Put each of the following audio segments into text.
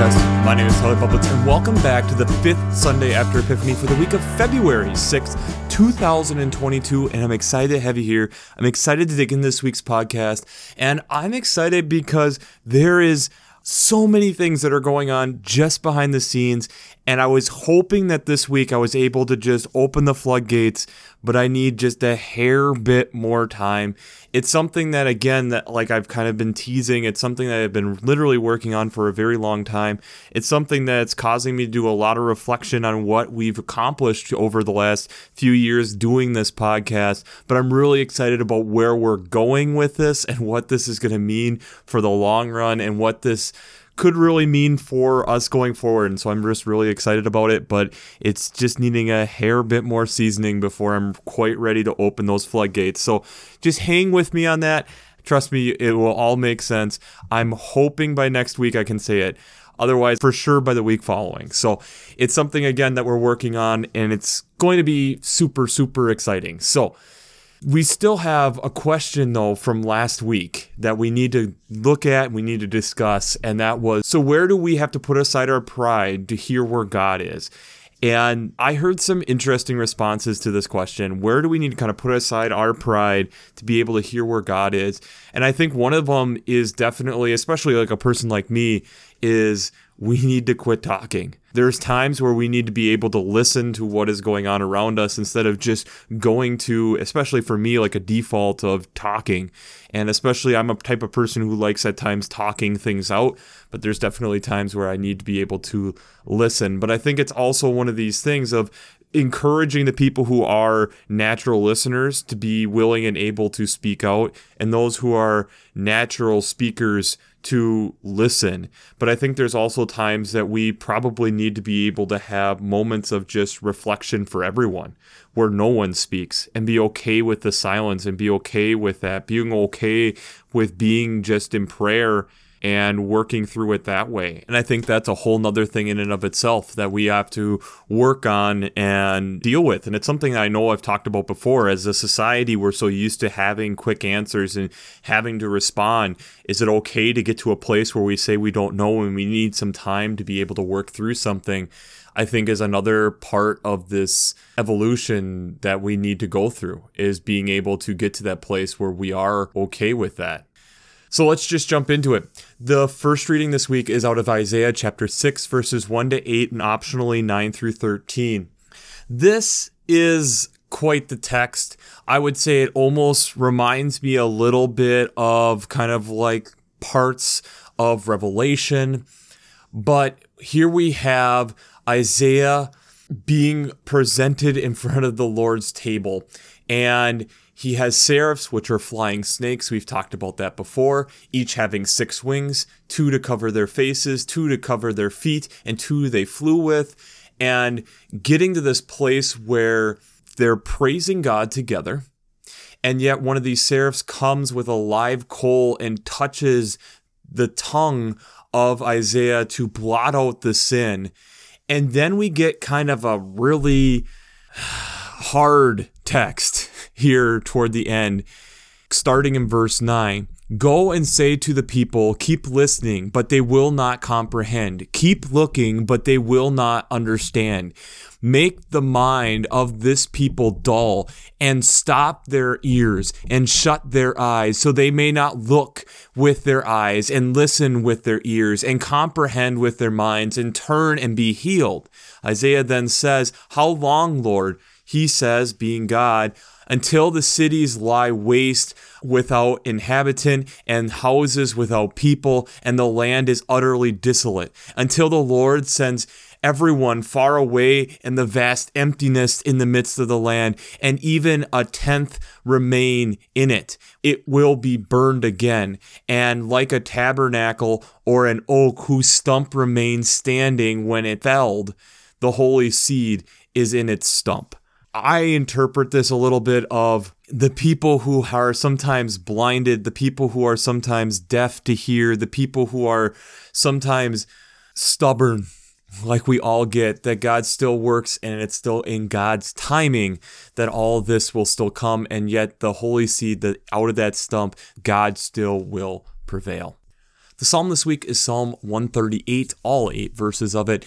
Podcast. My name is Tyler Bublitz, and welcome back to the fifth Sunday after Epiphany for the week of February 6th, 2022. And I'm excited to have you here. I'm excited to dig in this week's podcast, and I'm excited because there is so many things that are going on just behind the scenes. And I was hoping that this week I was able to just open the floodgates, but I need just a hair bit more time. It's something that, again, that like I've kind of been teasing. It's something that I've been literally working on for a very long time. It's something that's causing me to do a lot of reflection on what we've accomplished over the last few years doing this podcast. But I'm really excited about where we're going with this and what this is going to mean for the long run and what this could really mean for us going forward. And so I'm just really excited about it, but it's just needing a hair bit more seasoning before I'm quite ready to open those floodgates. So just hang with me on that. Trust me, it will all make sense. I'm hoping by next week I can say it. Otherwise, for sure by the week following. So it's something again that we're working on and it's going to be super, super exciting. So we still have a question though from last week that we need to look at, we need to discuss, and that was so where do we have to put aside our pride to hear where God is? And I heard some interesting responses to this question. Where do we need to kind of put aside our pride to be able to hear where God is? And I think one of them is definitely, especially like a person like me, is we need to quit talking. There's times where we need to be able to listen to what is going on around us instead of just going to, especially for me, like a default of talking. And especially, I'm a type of person who likes at times talking things out, but there's definitely times where I need to be able to listen. But I think it's also one of these things of encouraging the people who are natural listeners to be willing and able to speak out, and those who are natural speakers to listen. But I think there's also times that we probably need to be able to have moments of just reflection for everyone where no one speaks and be okay with the silence and be okay with that, being okay with being just in prayer and working through it that way. And I think that's a whole nother thing in and of itself that we have to work on and deal with. And it's something I know I've talked about before. As a society, we're so used to having quick answers and having to respond. Is it okay to get to a place where we say we don't know and we need some time to be able to work through something? I think is another part of this evolution that we need to go through is being able to get to that place where we are okay with that. So let's just jump into it. The first reading this week is out of Isaiah chapter 6, verses 1 to 8, and optionally 9 through 13. This is quite the text. I would say it almost reminds me a little bit of kind of like parts of Revelation. But here we have Isaiah being presented in front of the Lord's table. And he has seraphs, which are flying snakes. We've talked about that before, each having six wings two to cover their faces, two to cover their feet, and two they flew with. And getting to this place where they're praising God together. And yet, one of these seraphs comes with a live coal and touches the tongue of Isaiah to blot out the sin. And then we get kind of a really hard text here toward the end, starting in verse 9. Go and say to the people, Keep listening, but they will not comprehend. Keep looking, but they will not understand. Make the mind of this people dull, and stop their ears, and shut their eyes, so they may not look with their eyes, and listen with their ears, and comprehend with their minds, and turn and be healed. Isaiah then says, How long, Lord? He says, being God, until the cities lie waste without inhabitant and houses without people, and the land is utterly desolate, until the Lord sends everyone far away in the vast emptiness in the midst of the land, and even a tenth remain in it. It will be burned again, and like a tabernacle or an oak whose stump remains standing when it felled, the holy seed is in its stump. I interpret this a little bit of the people who are sometimes blinded, the people who are sometimes deaf to hear, the people who are sometimes stubborn, like we all get, that God still works and it's still in God's timing that all this will still come. And yet, the holy seed that out of that stump, God still will prevail. The psalm this week is Psalm 138, all eight verses of it.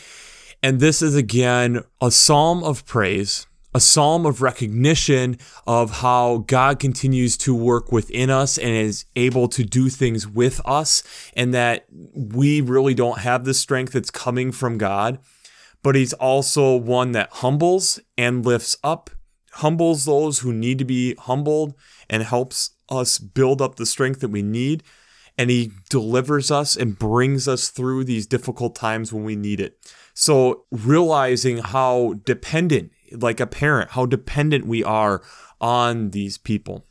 And this is again a psalm of praise, a psalm of recognition of how God continues to work within us and is able to do things with us, and that we really don't have the strength that's coming from God. But He's also one that humbles and lifts up, humbles those who need to be humbled, and helps us build up the strength that we need and he delivers us and brings us through these difficult times when we need it. So, realizing how dependent, like a parent, how dependent we are on these people.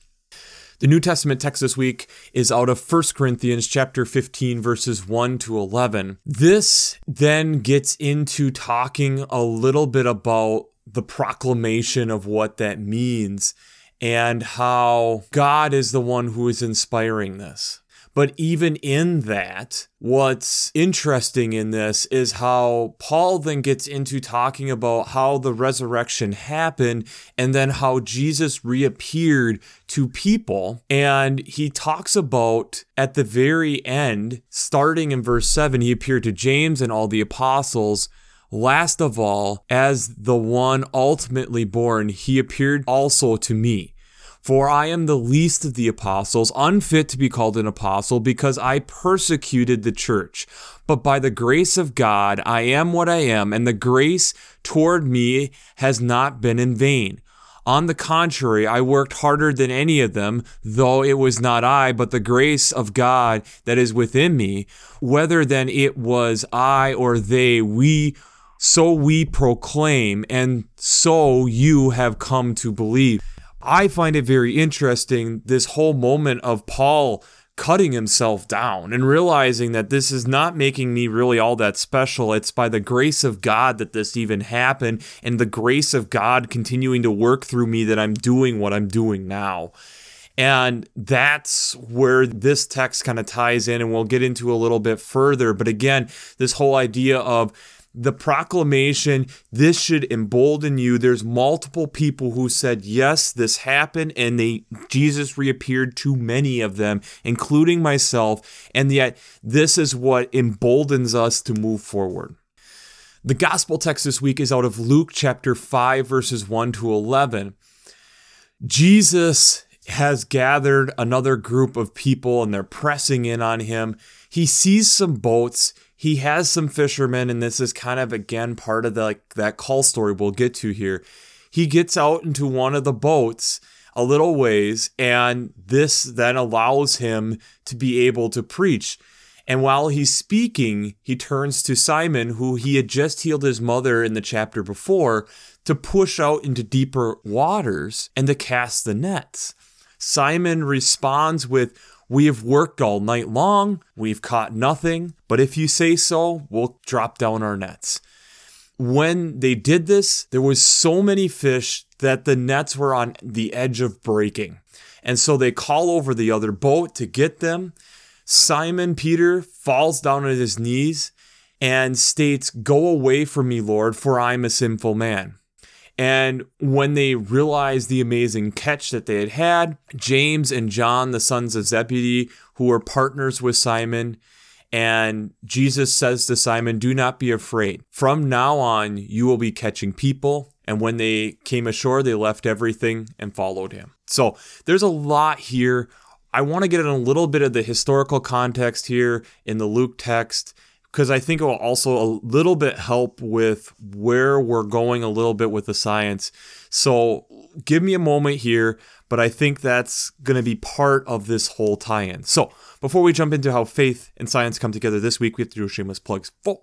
The New Testament text this week is out of 1 Corinthians chapter 15 verses 1 to 11. This then gets into talking a little bit about the proclamation of what that means and how God is the one who is inspiring this. But even in that, what's interesting in this is how Paul then gets into talking about how the resurrection happened and then how Jesus reappeared to people. And he talks about at the very end, starting in verse 7, he appeared to James and all the apostles. Last of all, as the one ultimately born, he appeared also to me. For I am the least of the apostles, unfit to be called an apostle, because I persecuted the church. But by the grace of God, I am what I am, and the grace toward me has not been in vain. On the contrary, I worked harder than any of them, though it was not I, but the grace of God that is within me. Whether then it was I or they, we so we proclaim, and so you have come to believe. I find it very interesting this whole moment of Paul cutting himself down and realizing that this is not making me really all that special. It's by the grace of God that this even happened and the grace of God continuing to work through me that I'm doing what I'm doing now. And that's where this text kind of ties in, and we'll get into a little bit further. But again, this whole idea of the proclamation, this should embolden you. There's multiple people who said, yes, this happened, and they Jesus reappeared to many of them, including myself, and yet this is what emboldens us to move forward. The gospel text this week is out of Luke chapter 5, verses 1 to 11. Jesus has gathered another group of people and they're pressing in on him. He sees some boats he has some fishermen, and this is kind of again part of the, like that call story we'll get to here. He gets out into one of the boats a little ways, and this then allows him to be able to preach. And while he's speaking, he turns to Simon, who he had just healed his mother in the chapter before, to push out into deeper waters and to cast the nets. Simon responds with, we have worked all night long, we've caught nothing, but if you say so, we'll drop down our nets. When they did this, there was so many fish that the nets were on the edge of breaking. And so they call over the other boat to get them. Simon Peter falls down on his knees and states, Go away from me, Lord, for I'm a sinful man. And when they realized the amazing catch that they had had, James and John, the sons of Zebedee, who were partners with Simon, and Jesus says to Simon, Do not be afraid. From now on, you will be catching people. And when they came ashore, they left everything and followed him. So there's a lot here. I want to get in a little bit of the historical context here in the Luke text because I think it will also a little bit help with where we're going a little bit with the science. So give me a moment here, but I think that's going to be part of this whole tie in. So before we jump into how faith and science come together this week, we have to do shameless plugs for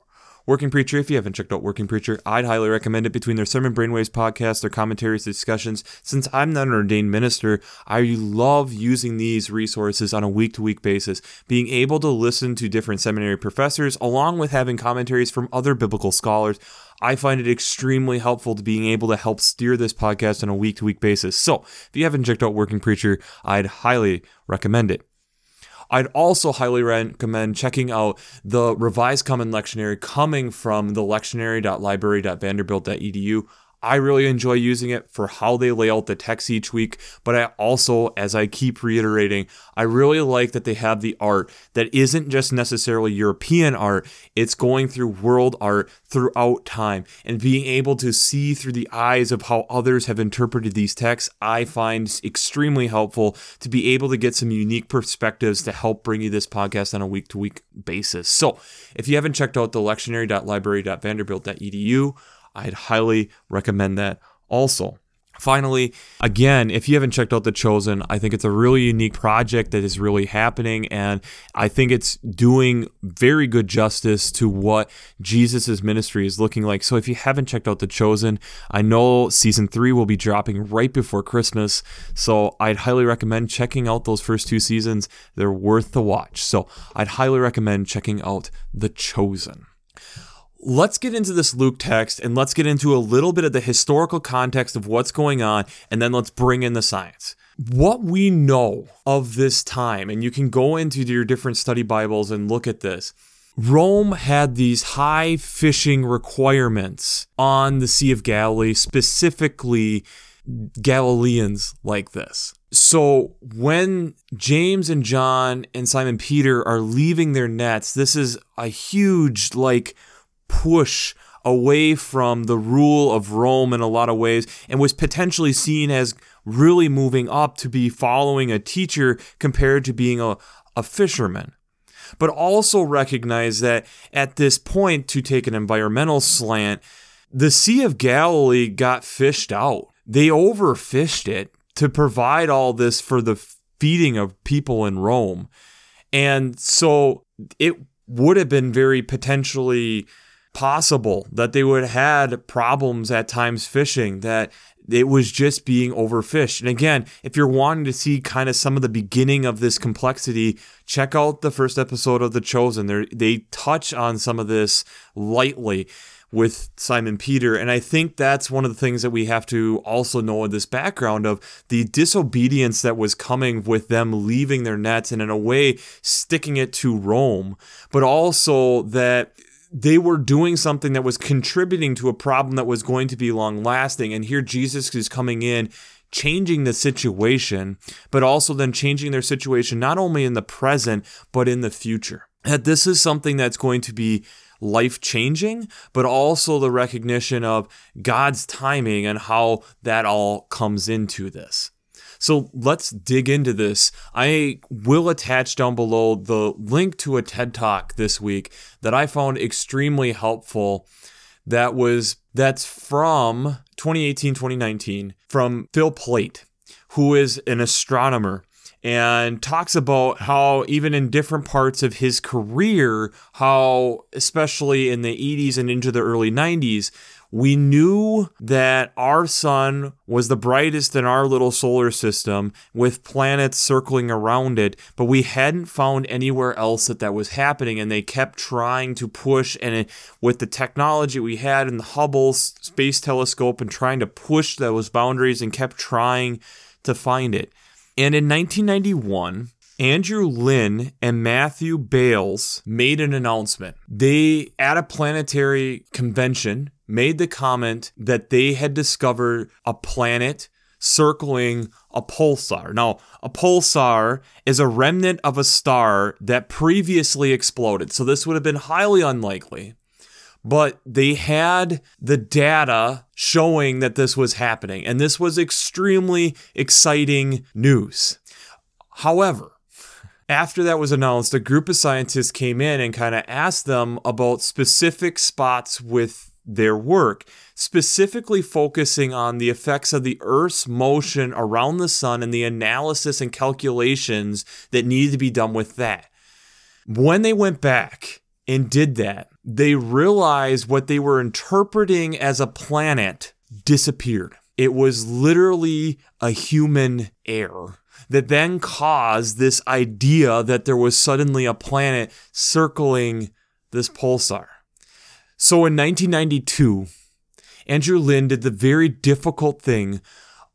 Working Preacher, if you haven't checked out Working Preacher, I'd highly recommend it between their Sermon Brainwaves podcast, their commentaries, discussions. Since I'm not an ordained minister, I love using these resources on a week to week basis, being able to listen to different seminary professors along with having commentaries from other biblical scholars. I find it extremely helpful to being able to help steer this podcast on a week to week basis. So, if you haven't checked out Working Preacher, I'd highly recommend it. I'd also highly recommend checking out the Revised Common Lectionary coming from the lectionary.library.vanderbilt.edu. I really enjoy using it for how they lay out the text each week. But I also, as I keep reiterating, I really like that they have the art that isn't just necessarily European art, it's going through world art throughout time and being able to see through the eyes of how others have interpreted these texts. I find extremely helpful to be able to get some unique perspectives to help bring you this podcast on a week to week basis. So if you haven't checked out the lectionary.library.vanderbilt.edu, I'd highly recommend that also. Finally, again, if you haven't checked out The Chosen, I think it's a really unique project that is really happening. And I think it's doing very good justice to what Jesus' ministry is looking like. So if you haven't checked out The Chosen, I know season three will be dropping right before Christmas. So I'd highly recommend checking out those first two seasons. They're worth the watch. So I'd highly recommend checking out The Chosen let's get into this Luke text and let's get into a little bit of the historical context of what's going on, and then let's bring in the science. What we know of this time, and you can go into your different study Bibles and look at this. Rome had these high fishing requirements on the Sea of Galilee, specifically Galileans like this. So when James and John and Simon Peter are leaving their nets, this is a huge, like, push away from the rule of Rome in a lot of ways and was potentially seen as really moving up to be following a teacher compared to being a, a fisherman. But also recognize that at this point, to take an environmental slant, the Sea of Galilee got fished out. They overfished it to provide all this for the feeding of people in Rome. And so it would have been very potentially possible that they would have had problems at times fishing, that it was just being overfished. And again, if you're wanting to see kind of some of the beginning of this complexity, check out the first episode of The Chosen. They they touch on some of this lightly with Simon Peter. And I think that's one of the things that we have to also know in this background of the disobedience that was coming with them leaving their nets and in a way sticking it to Rome, but also that they were doing something that was contributing to a problem that was going to be long lasting. And here Jesus is coming in, changing the situation, but also then changing their situation not only in the present, but in the future. That this is something that's going to be life changing, but also the recognition of God's timing and how that all comes into this. So let's dig into this. I will attach down below the link to a TED Talk this week that I found extremely helpful. That was that's from 2018 2019 from Phil Plait, who is an astronomer and talks about how even in different parts of his career, how especially in the 80s and into the early 90s, we knew that our sun was the brightest in our little solar system with planets circling around it, but we hadn't found anywhere else that that was happening. And they kept trying to push, and it, with the technology we had in the Hubble Space Telescope, and trying to push those boundaries and kept trying to find it. And in 1991, Andrew Lyne and Matthew Bailes made an announcement. They, at a planetary convention, made the comment that they had discovered a planet circling a pulsar. Now, a pulsar is a remnant of a star that previously exploded. So this would have been highly unlikely. But they had the data showing that this was happening. And this was extremely exciting news. However, after that was announced, a group of scientists came in and kind of asked them about specific spots with their work, specifically focusing on the effects of the Earth's motion around the sun and the analysis and calculations that needed to be done with that. When they went back and did that, they realized what they were interpreting as a planet disappeared. It was literally a human error that then caused this idea that there was suddenly a planet circling this pulsar. So in 1992, Andrew Lyne did the very difficult thing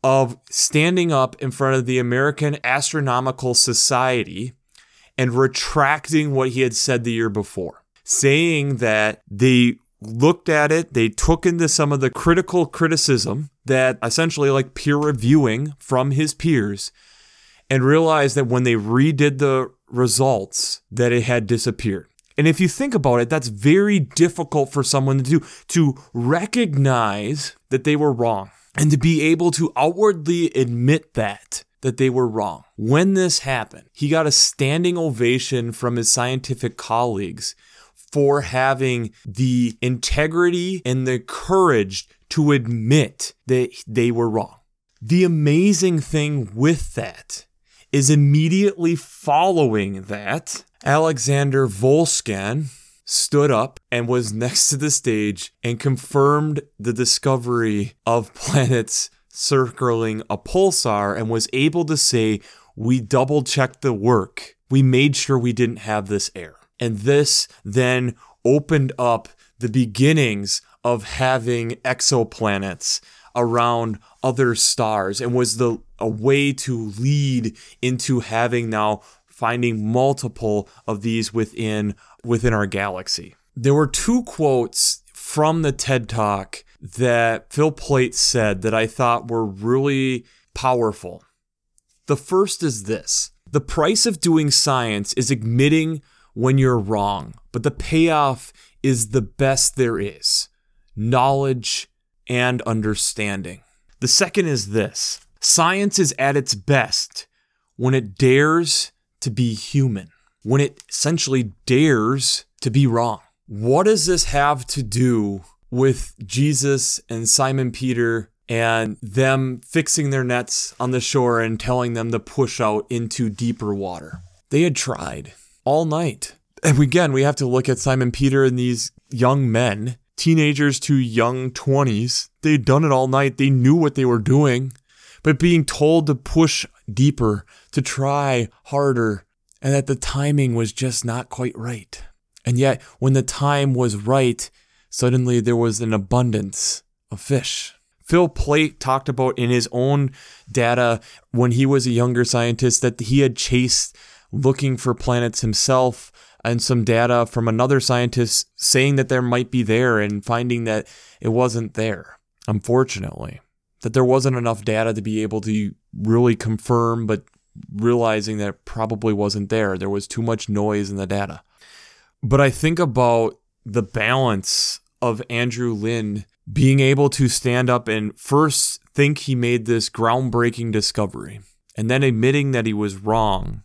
of standing up in front of the American Astronomical Society and retracting what he had said the year before, saying that they looked at it, they took into some of the critical criticism that essentially like peer reviewing from his peers and realized that when they redid the results that it had disappeared. And if you think about it, that's very difficult for someone to do to recognize that they were wrong and to be able to outwardly admit that that they were wrong. When this happened, he got a standing ovation from his scientific colleagues for having the integrity and the courage to admit that they were wrong. The amazing thing with that is immediately following that, Alexander Wolszczan stood up and was next to the stage and confirmed the discovery of planets circling a pulsar and was able to say, We double checked the work. We made sure we didn't have this error. And this then opened up the beginnings of having exoplanets around other stars and was the a way to lead into having now finding multiple of these within within our galaxy. There were two quotes from the TED Talk that Phil Plait said that I thought were really powerful. The first is this The price of doing science is admitting when you're wrong, but the payoff is the best there is knowledge and understanding. The second is this science is at its best when it dares to be human, when it essentially dares to be wrong. What does this have to do with Jesus and Simon Peter and them fixing their nets on the shore and telling them to push out into deeper water? They had tried all night. And again, we have to look at Simon Peter and these young men, teenagers to young 20s. They'd done it all night. They knew what they were doing. But being told to push deeper, to try harder, and that the timing was just not quite right. And yet, when the time was right, suddenly there was an abundance of fish. Phil Plait talked about in his own data when he was a younger scientist that he had chased looking for planets himself and some data from another scientist saying that there might be there and finding that it wasn't there, unfortunately. That there wasn't enough data to be able to really confirm, but realizing that it probably wasn't there. There was too much noise in the data. But I think about the balance of Andrew Lyne being able to stand up and first think he made this groundbreaking discovery and then admitting that he was wrong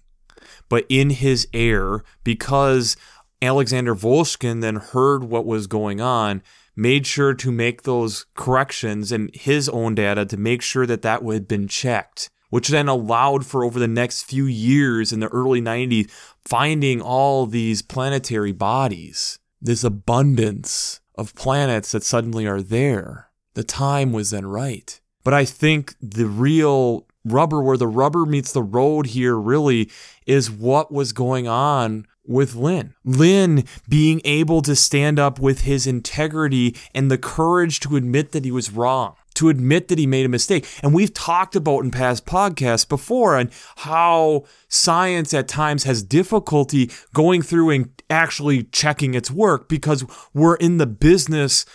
but in his air, because Alexander Wolszczan then heard what was going on, made sure to make those corrections in his own data to make sure that that had been checked, which then allowed for over the next few years in the early 90s finding all these planetary bodies, this abundance of planets that suddenly are there. The time was then right. But I think the real rubber, where the rubber meets the road here, really is what was going on with Lyne. Lyne being able to stand up with his integrity and the courage to admit that he was wrong, to admit that he made a mistake. And we've talked about in past podcasts before and how science at times has difficulty going through and actually checking its work because we're in the business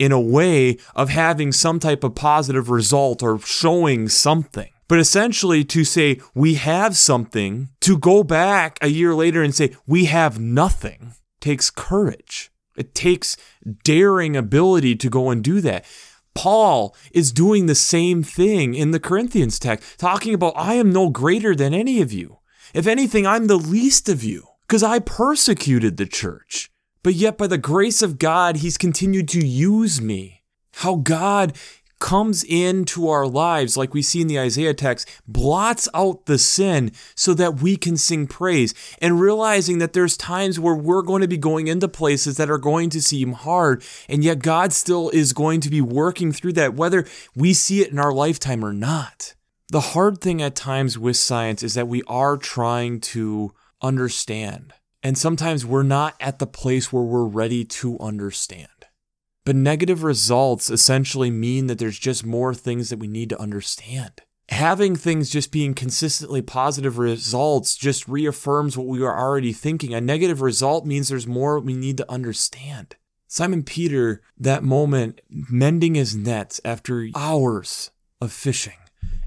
in a way of having some type of positive result or showing something. But essentially, to say we have something, to go back a year later and say we have nothing takes courage. It takes daring ability to go and do that. Paul is doing the same thing in the Corinthians text, talking about, I am no greater than any of you. If anything, I'm the least of you, because I persecuted the church. But yet, by the grace of God, He's continued to use me. How God comes into our lives, like we see in the Isaiah text, blots out the sin so that we can sing praise. And realizing that there's times where we're going to be going into places that are going to seem hard, and yet God still is going to be working through that, whether we see it in our lifetime or not. The hard thing at times with science is that we are trying to understand. And sometimes we're not at the place where we're ready to understand. But negative results essentially mean that there's just more things that we need to understand. Having things just being consistently positive results just reaffirms what we are already thinking. A negative result means there's more we need to understand. Simon Peter, that moment, mending his nets after hours of fishing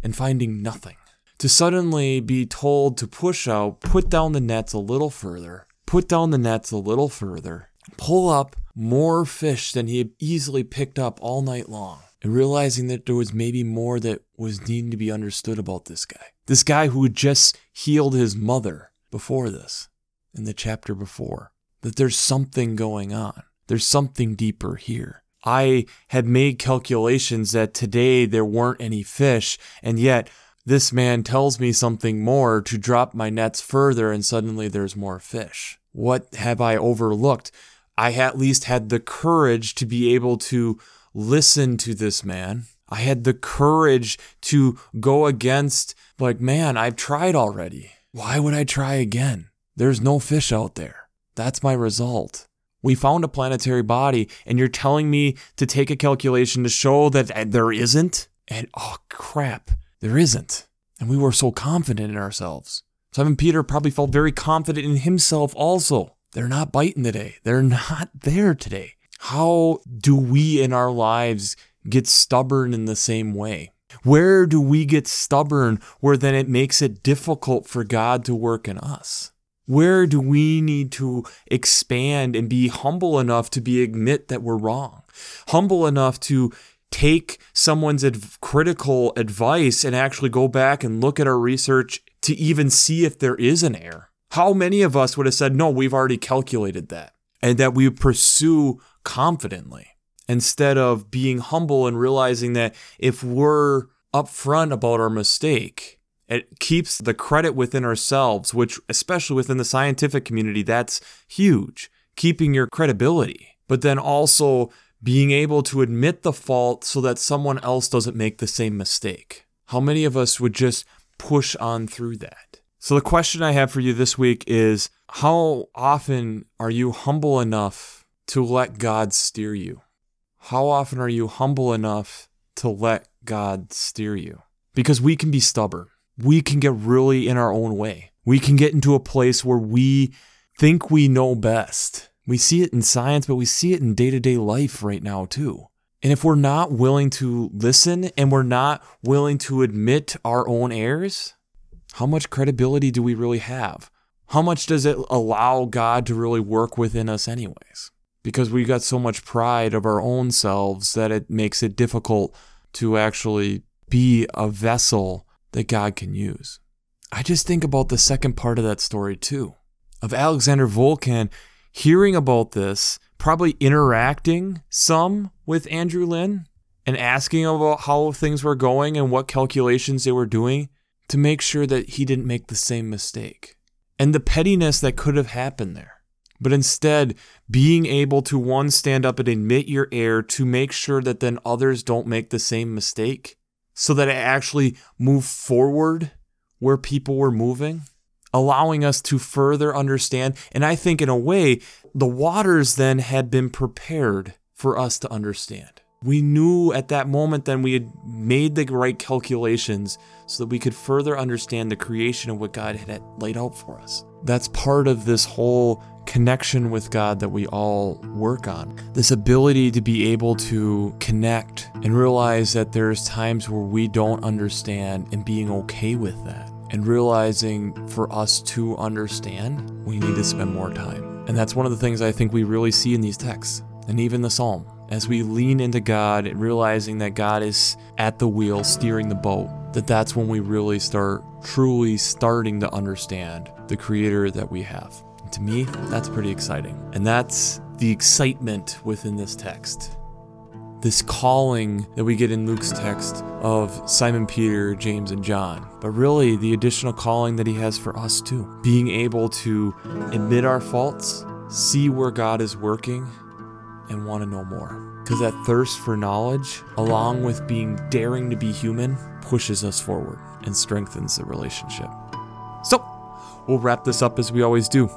and finding nothing, to suddenly be told to push out, put down the nets a little further, put down the nets a little further, pull up more fish than he had easily picked up all night long, and realizing that there was maybe more that was needing to be understood about this guy. This guy who had just healed his mother before this, in the chapter before, that there's something going on. There's something deeper here. I had made calculations that today there weren't any fish, and yet this man tells me something more to drop my nets further, and suddenly there's more fish. What have I overlooked? I at least had the courage to be able to listen to this man. I had the courage to go against, like, man, I've tried already. Why would I try again? There's no fish out there. That's my result. We found a planetary body, and you're telling me to take a calculation to show that eh, there isn't? And oh, crap, there isn't. And we were so confident in ourselves. Simon Peter probably felt very confident in himself also. They're not biting today. They're not there today. How do we in our lives get stubborn in the same way? Where do we get stubborn where then it makes it difficult for God to work in us? Where do we need to expand and be humble enough to be admit that we're wrong? Humble enough to take someone's adv- critical advice and actually go back and look at our research to even see if there is an error. How many of us would have said, no, we've already calculated that, and that we pursue confidently instead of being humble and realizing that if we're upfront about our mistake, it keeps the credit within ourselves, which, especially within the scientific community, that's huge, keeping your credibility, but then also being able to admit the fault so that someone else doesn't make the same mistake. How many of us would just push on through that? So, the question I have for you this week is How often are you humble enough to let God steer you? How often are you humble enough to let God steer you? Because we can be stubborn. We can get really in our own way. We can get into a place where we think we know best. We see it in science, but we see it in day to day life right now, too. And if we're not willing to listen and we're not willing to admit our own errors, how much credibility do we really have? How much does it allow God to really work within us, anyways? Because we've got so much pride of our own selves that it makes it difficult to actually be a vessel that God can use. I just think about the second part of that story too of Alexander Wolszczan hearing about this, probably interacting some with Andrew Lyne and asking about how things were going and what calculations they were doing to make sure that he didn't make the same mistake and the pettiness that could have happened there. But instead, being able to one, stand up and admit your error to make sure that then others don't make the same mistake so that it actually moved forward where people were moving, allowing us to further understand. And I think, in a way, the waters then had been prepared for us to understand. We knew at that moment then we had made the right calculations so that we could further understand the creation of what God had laid out for us. That's part of this whole connection with God that we all work on. This ability to be able to connect and realize that there's times where we don't understand and being okay with that. And realizing for us to understand, we need to spend more time. And that's one of the things I think we really see in these texts and even the psalm as we lean into God and realizing that God is at the wheel steering the boat, that that's when we really start truly starting to understand the creator that we have. And to me, that's pretty exciting. And that's the excitement within this text. This calling that we get in Luke's text of Simon Peter, James, and John, but really the additional calling that he has for us too. Being able to admit our faults, see where God is working, and want to know more. Because that thirst for knowledge, along with being daring to be human, pushes us forward and strengthens the relationship. So, we'll wrap this up as we always do.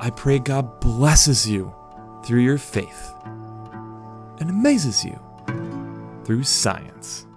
I pray God blesses you through your faith and amazes you through science.